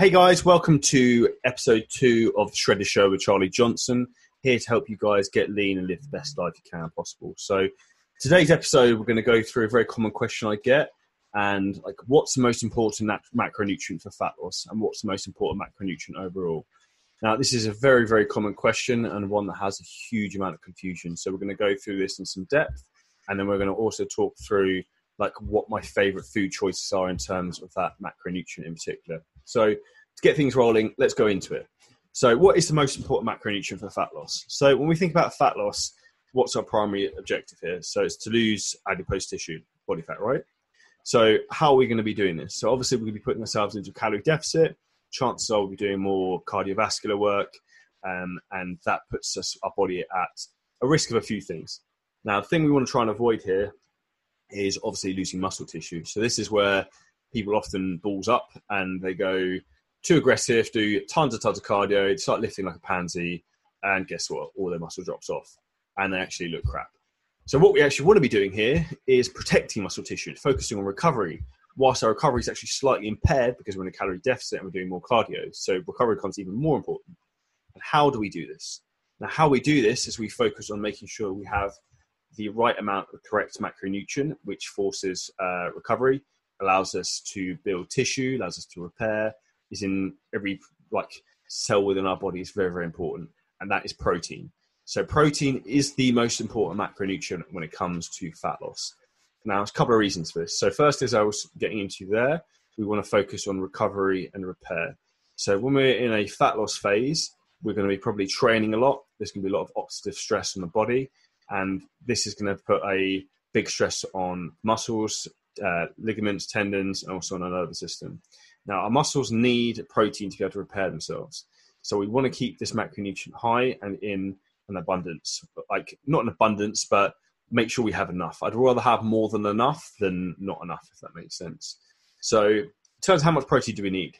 Hey guys, welcome to episode two of the Shredded Show with Charlie Johnson. Here to help you guys get lean and live the best life you can possible. So, today's episode, we're going to go through a very common question I get, and like, what's the most important macronutrient for fat loss, and what's the most important macronutrient overall? Now, this is a very, very common question and one that has a huge amount of confusion. So, we're going to go through this in some depth, and then we're going to also talk through like what my favorite food choices are in terms of that macronutrient in particular. So, to get things rolling, let's go into it. So, what is the most important macronutrient for fat loss? So, when we think about fat loss, what's our primary objective here? So, it's to lose adipose tissue, body fat, right? So, how are we going to be doing this? So, obviously, we're going to be putting ourselves into a calorie deficit. Chances are we'll be doing more cardiovascular work, um, and that puts us our body at a risk of a few things. Now, the thing we want to try and avoid here is obviously losing muscle tissue. So, this is where people often balls up and they go too aggressive, do tons and tons of cardio, start lifting like a pansy, and guess what? All their muscle drops off and they actually look crap. So, what we actually want to be doing here is protecting muscle tissue, focusing on recovery, whilst our recovery is actually slightly impaired because we're in a calorie deficit and we're doing more cardio. So, recovery becomes even more important. And how do we do this? Now, how we do this is we focus on making sure we have the right amount of correct macronutrient, which forces uh, recovery, allows us to build tissue, allows us to repair, is in every like cell within our body is very very important, and that is protein. So protein is the most important macronutrient when it comes to fat loss. Now, there's a couple of reasons for this. So first, as I was getting into there, we want to focus on recovery and repair. So when we're in a fat loss phase, we're going to be probably training a lot. There's going to be a lot of oxidative stress on the body, and this is going to put a big stress on muscles, uh, ligaments, tendons, and also on our nervous system. Now, our muscles need protein to be able to repair themselves. So we want to keep this macronutrient high and in an abundance. Like, not an abundance, but make sure we have enough. I'd rather have more than enough than not enough, if that makes sense. So, in terms of how much protein do we need?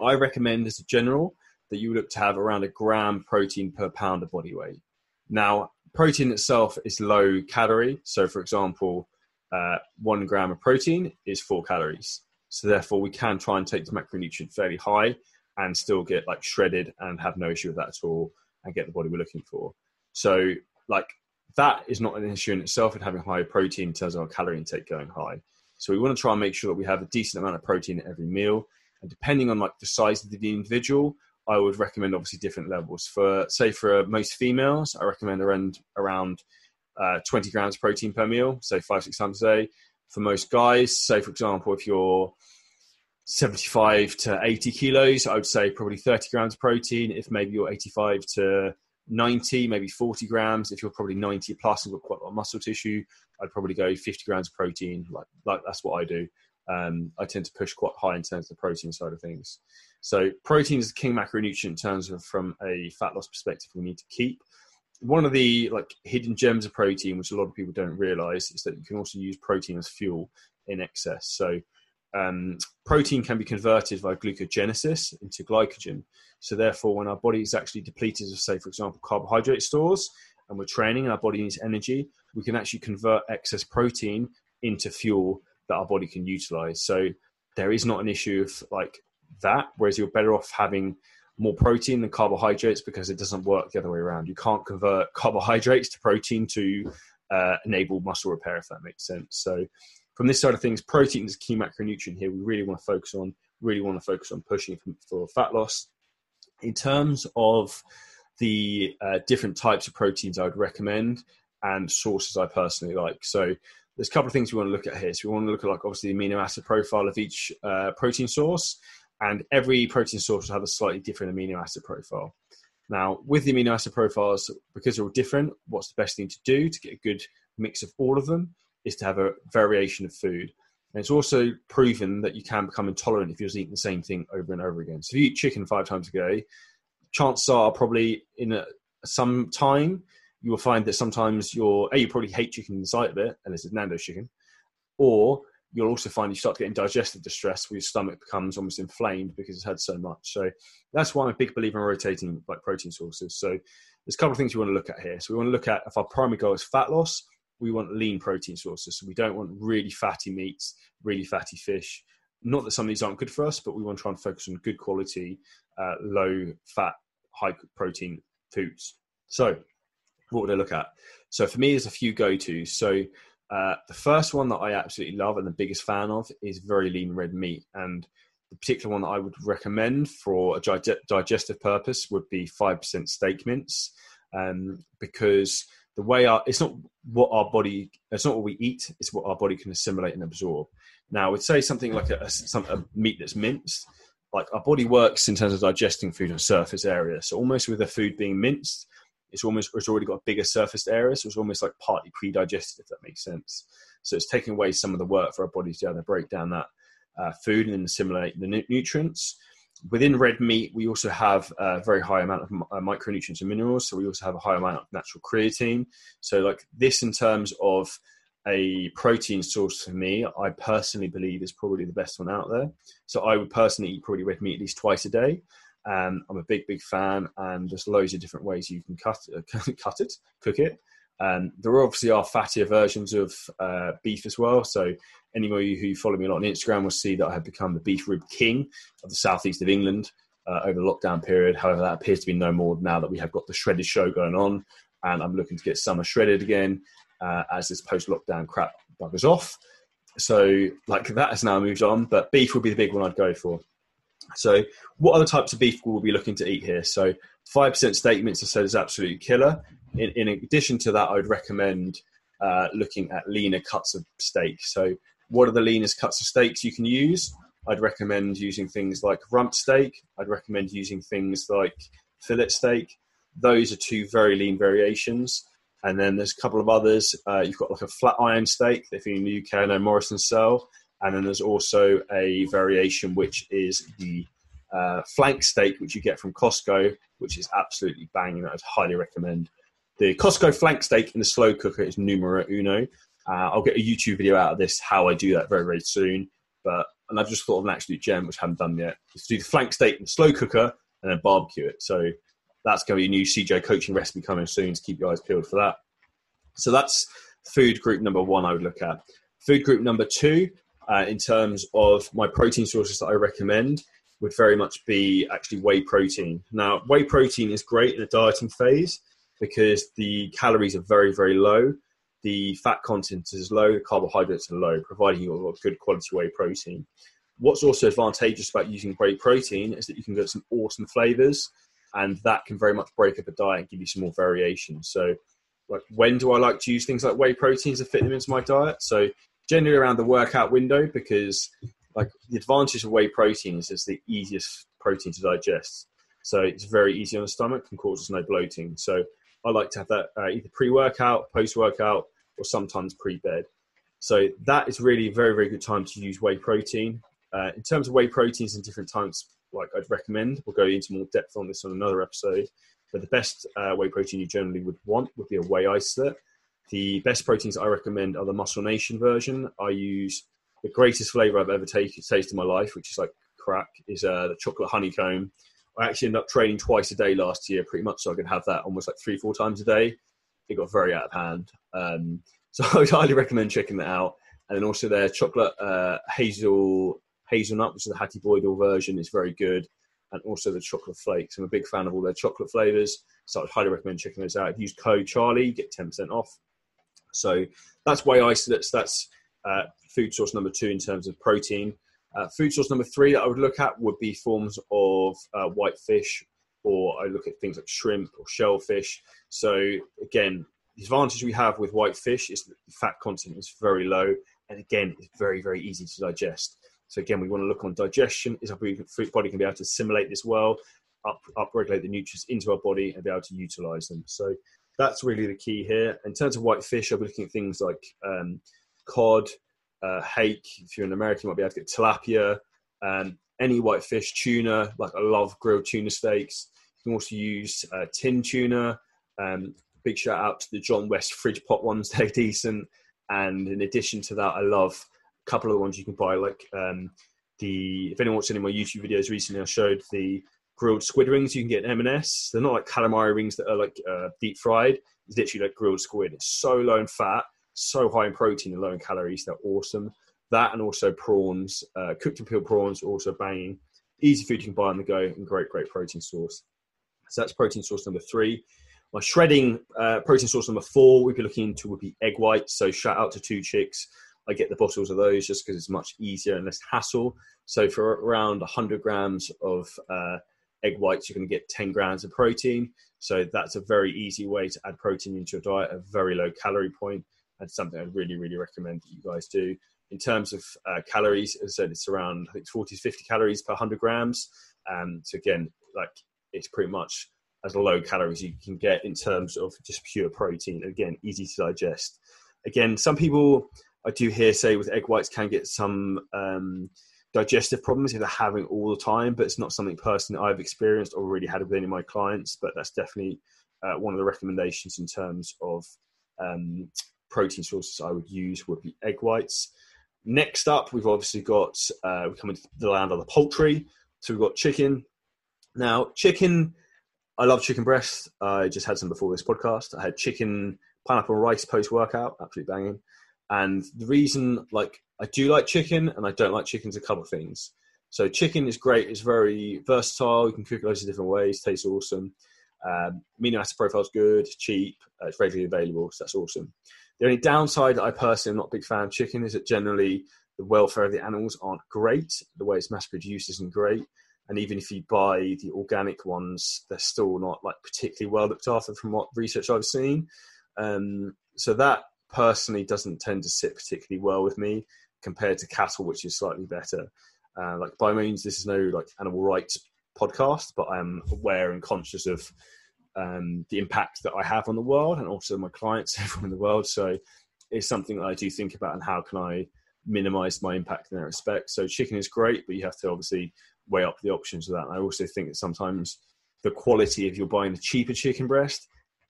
I recommend, as a general, that you look to have around a gram protein per pound of body weight. Now, protein itself is low calorie. So, for example, uh, one gram of protein is four calories. So therefore, we can try and take the macronutrient fairly high and still get like shredded and have no issue with that at all and get the body we're looking for. So like that is not an issue in itself in having high protein in terms of our calorie intake going high. So we want to try and make sure that we have a decent amount of protein at every meal. And depending on like the size of the individual, I would recommend obviously different levels. For say for most females, I recommend around around uh, 20 grams protein per meal, say five six times a day for most guys. say for example, if you're 75 to 80 kilos, I would say probably 30 grams protein. If maybe you're 85 to 90, maybe 40 grams. If you're probably 90 plus and got quite a lot of muscle tissue, I'd probably go 50 grams of protein. Like, like that's what I do. Um, I tend to push quite high in terms of the protein side of things. So protein is the king macronutrient in terms of from a fat loss perspective we need to keep one of the like hidden gems of protein, which a lot of people don't realize, is that you can also use protein as fuel in excess. So um, protein can be converted via glucogenesis into glycogen. So therefore, when our body is actually depleted of, say, for example, carbohydrate stores, and we're training and our body needs energy, we can actually convert excess protein into fuel that our body can utilize. So there is not an issue of like that. Whereas you're better off having more protein than carbohydrates because it doesn't work the other way around. You can't convert carbohydrates to protein to uh, enable muscle repair, if that makes sense. So, from this side of things, protein is a key macronutrient here. We really want to focus on, really want to focus on pushing for fat loss. In terms of the uh, different types of proteins I would recommend and sources I personally like. So, there's a couple of things we want to look at here. So, we want to look at like obviously the amino acid profile of each uh, protein source and every protein source will have a slightly different amino acid profile. Now, with the amino acid profiles, because they're all different, what's the best thing to do to get a good mix of all of them is to have a variation of food. And it's also proven that you can become intolerant if you're just eating the same thing over and over again. So if you eat chicken five times a day, chances are probably in a, some time you will find that sometimes you're a you probably hate chicken inside of it, and this is Nando's chicken, or you'll also find you start getting digestive distress where your stomach becomes almost inflamed because it's had so much. So that's why I'm a big believer in rotating like protein sources. So there's a couple of things we want to look at here. So we want to look at if our primary goal is fat loss, we want lean protein sources. So we don't want really fatty meats, really fatty fish, not that some of these aren't good for us, but we want to try and focus on good quality, uh, low fat, high protein foods. So, what would I look at? So, for me, there's a few go tos. So, uh, the first one that I absolutely love and the biggest fan of is very lean red meat. And the particular one that I would recommend for a dig- digestive purpose would be 5% steak mince um, because the way our it's not what our body it's not what we eat it's what our body can assimilate and absorb now I would say something like a, a, some, a meat that's minced like our body works in terms of digesting food on surface area so almost with the food being minced it's almost it's already got a bigger surface area so it's almost like partly pre-digested if that makes sense so it's taking away some of the work for our bodies to to break down that uh, food and assimilate the nutrients within red meat, we also have a very high amount of uh, micronutrients and minerals. So we also have a high amount of natural creatine. So like this, in terms of a protein source for me, I personally believe is probably the best one out there. So I would personally eat probably red meat at least twice a day. Um, I'm a big, big fan, and there's loads of different ways you can cut uh, cut it, cook it. Um, there obviously are fattier versions of uh, beef as well. So anyone who follow me a lot on Instagram will see that I have become the beef rib king of the southeast of England uh, over the lockdown period. However, that appears to be no more now that we have got the shredded show going on, and I'm looking to get summer shredded again uh, as this post-lockdown crap buggers off. So like that has now moved on, but beef would be the big one I'd go for. So, what other types of beef will we be looking to eat here? So, five percent steak mince I said is absolutely killer in, in addition to that, I would recommend uh, looking at leaner cuts of steak. So, what are the leanest cuts of steaks you can use? I'd recommend using things like rump steak. I'd recommend using things like fillet steak. Those are two very lean variations. And then there's a couple of others. Uh, you've got like a flat iron steak, if you're in the UK, I know Morrison sell. And then there's also a variation which is the uh, flank steak, which you get from Costco, which is absolutely banging. I'd highly recommend. The Costco flank steak in the slow cooker is numero uno. Uh, I'll get a YouTube video out of this how I do that very very soon. But and I've just thought of an absolute gem which I haven't done yet. Is to do the flank steak in the slow cooker and then barbecue it. So that's going to be a new CJ coaching recipe coming soon. To keep your eyes peeled for that. So that's food group number one. I would look at food group number two uh, in terms of my protein sources that I recommend would very much be actually whey protein. Now, whey protein is great in a dieting phase because the calories are very, very low. The fat content is low, the carbohydrates are low, providing you a good quality whey protein. What's also advantageous about using whey protein is that you can get some awesome flavors, and that can very much break up a diet and give you some more variation. So, like, when do I like to use things like whey proteins to fit them into my diet? So, generally around the workout window, because like the advantage of whey protein is it's the easiest protein to digest. So it's very easy on the stomach and causes no bloating. So I like to have that uh, either pre-workout, post-workout, or sometimes pre-bed. So that is really a very, very good time to use whey protein. Uh, in terms of whey proteins and different types, like I'd recommend, we'll go into more depth on this on another episode. But the best uh, whey protein you generally would want would be a whey isolate. The best proteins I recommend are the Muscle Nation version. I use the greatest flavor I've ever taken, tasted in my life, which is like crack, is uh, the chocolate honeycomb I actually ended up training twice a day last year, pretty much, so I could have that almost like three, four times a day. It got very out of hand. Um, so I would highly recommend checking that out. And then also their chocolate uh, hazel hazelnut, which is the Hattie Boydell version, is very good. And also the chocolate flakes. I'm a big fan of all their chocolate flavors, so I'd highly recommend checking those out. If you use code Charlie, get 10% off. So that's whey isolates. That's uh, food source number two in terms of protein. Uh, food source number three that I would look at would be forms of uh, white fish, or I look at things like shrimp or shellfish. So again, the advantage we have with white fish is that the fat content is very low, and again, it's very very easy to digest. So again, we want to look on digestion. Is our body can be able to assimilate this well, up upregulate the nutrients into our body, and be able to utilize them. So that's really the key here. In terms of white fish, I'll be looking at things like um, cod, uh, hake. If you're in America, you might be able to get tilapia, um, any white fish, tuna. Like I love grilled tuna steaks. You can also use uh, tin tuna. Um, big shout out to the John West fridge pot ones; they're decent. And in addition to that, I love a couple of the ones you can buy. Like um, the if anyone watched any of my YouTube videos recently, I showed the grilled squid rings you can get in M&S. They're not like calamari rings that are like uh, deep fried. It's literally like grilled squid. It's so low in fat so high in protein and low in calories. They're awesome. that and also prawns, uh, cooked and peeled prawns, also banging. Easy food you can buy on the go and great, great protein source. So that's protein source number three. My shredding uh, protein source number four, we'd be looking into would be egg whites. So shout out to Two Chicks. I get the bottles of those just because it's much easier and less hassle. So for around 100 grams of uh, egg whites, you're going to get 10 grams of protein. So that's a very easy way to add protein into your diet, a very low calorie point, and something I'd really, really recommend that you guys do. In terms of uh, calories, as I said, it's around I think 40 to 50 calories per 100 grams. Um, so again, like it's pretty much as low calories you can get in terms of just pure protein. Again, easy to digest. Again, some people I do hear say with egg whites can get some um, digestive problems if they're having all the time, but it's not something personally I've experienced or really had with any of my clients. But that's definitely uh, one of the recommendations in terms of um, protein sources I would use would be egg whites. Next up, we've obviously got uh, we're coming to the land of the poultry. So we've got chicken. Now, chicken, I love chicken breast. I just had some before this podcast. I had chicken pineapple rice post workout, absolutely banging. And the reason, like, I do like chicken and I don't like chicken's a couple of things. So chicken is great. It's very versatile. You can cook loads of different ways. Tastes awesome. Um, amino acid profile is good. cheap. Uh, it's readily available. So that's awesome. The only downside that I personally am not a big fan of chicken is that generally the welfare of the animals aren't great. The way it's mass produced isn't great. And even if you buy the organic ones, they're still not like particularly well looked after from what research I've seen. Um, so that personally doesn't tend to sit particularly well with me compared to cattle, which is slightly better. Uh, like by means, this is no like animal rights podcast, but I am aware and conscious of um, the impact that I have on the world and also my clients everyone in the world. So it's something that I do think about and how can I minimize my impact in that respect. So chicken is great, but you have to obviously weigh up the options of that. And I also think that sometimes the quality if you're buying a cheaper chicken breast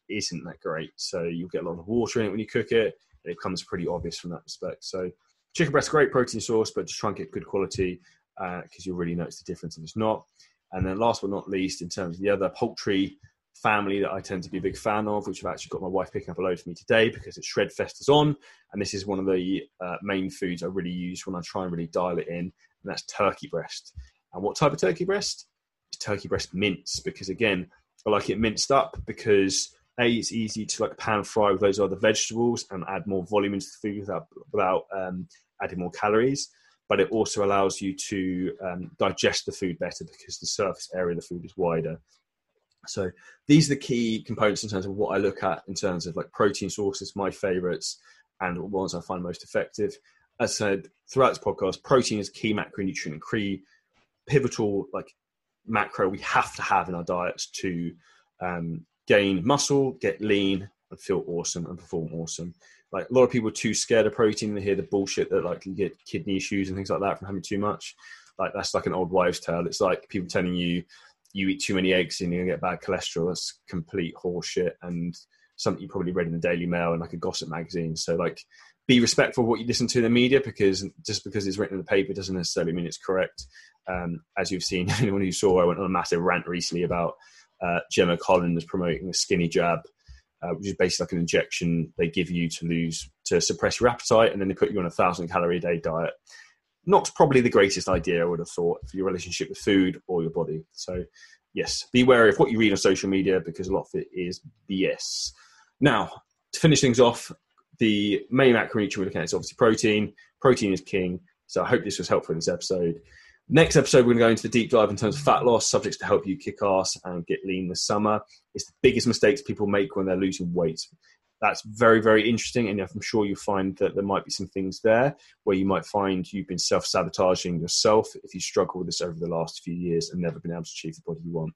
isn't that great. So you'll get a lot of water in it when you cook it. It becomes pretty obvious from that respect. So chicken breast, great protein source, but just try and get good quality because uh, you'll really notice the difference if it's not. And then last but not least, in terms of the other poultry family that I tend to be a big fan of, which I've actually got my wife picking up a load for me today because it's Shred Fest is on. And this is one of the uh, main foods I really use when I try and really dial it in, and that's turkey breast. And what type of turkey breast? It's turkey breast mince because, again, I like it minced up because a it's easy to like pan fry with those other vegetables and add more volume into the food without without um, adding more calories but it also allows you to um, digest the food better because the surface area of the food is wider. So these are the key components in terms of what i look at in terms of like protein sources my favorites and ones i find most effective. As i said throughout this podcast protein is key macronutrient and key pivotal like macro we have to have in our diets to um, gain muscle, get lean, and feel awesome and perform awesome. Like a lot of people are too scared of protein. They hear the bullshit that like you get kidney issues and things like that from having too much. Like that's like an old wives' tale. It's like people telling you you eat too many eggs and gonna get bad cholesterol. That's complete horseshit and something you probably read in the Daily Mail and like a gossip magazine. So like be respectful of what you listen to in the media because just because it's written in the paper doesn't necessarily mean it's correct. Um, as you've seen, anyone who saw, I went on a massive rant recently about uh, Gemma Collins is promoting the skinny jab, uh, which is basically like an injection they give you to lose to suppress your appetite, and then they put you on a thousand calorie a day diet. Not probably the greatest idea, I would have thought, for your relationship with food or your body. So, yes, be wary of what you read on social media because a lot of it is BS. Now, to finish things off, the main macronutrient we're looking at is obviously protein. Protein is king. So I hope this was helpful in this episode. Next episode, we're going to go into the deep dive in terms of fat loss, subjects to help you kick ass and get lean this summer. It's the biggest mistakes people make when they're losing weight. That's very, very interesting, and I'm sure you'll find that there might be some things there where you might find you've been self sabotaging yourself if you struggle with this over the last few years and never been able to achieve the body you want.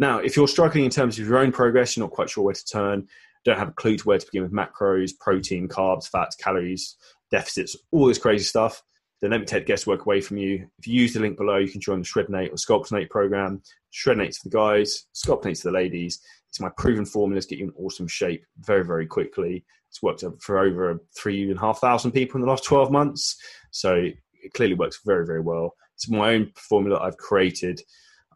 Now, if you're struggling in terms of your own progress, you're not quite sure where to turn, don't have a clue to where to begin with macros, protein, carbs, fats, calories, deficits, all this crazy stuff, then let me take guesswork away from you. If you use the link below, you can join the Shreddin8 or Sculptin8 program. Shreddin8's for the guys, Sculptin8's for the ladies. It's my proven formulas get you in awesome shape very, very quickly. It's worked for over three and a half thousand people in the last 12 months. So it clearly works very, very well. It's my own formula I've created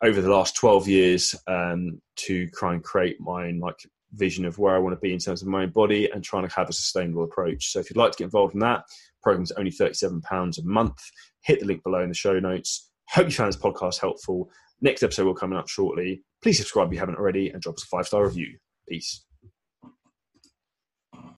over the last 12 years um, to try and create my own like vision of where I want to be in terms of my own body and trying to have a sustainable approach. So if you'd like to get involved in that, program's only £37 a month. Hit the link below in the show notes. Hope you found this podcast helpful. Next episode will come up shortly. Please subscribe if you haven't already and drop us a five star review. Peace.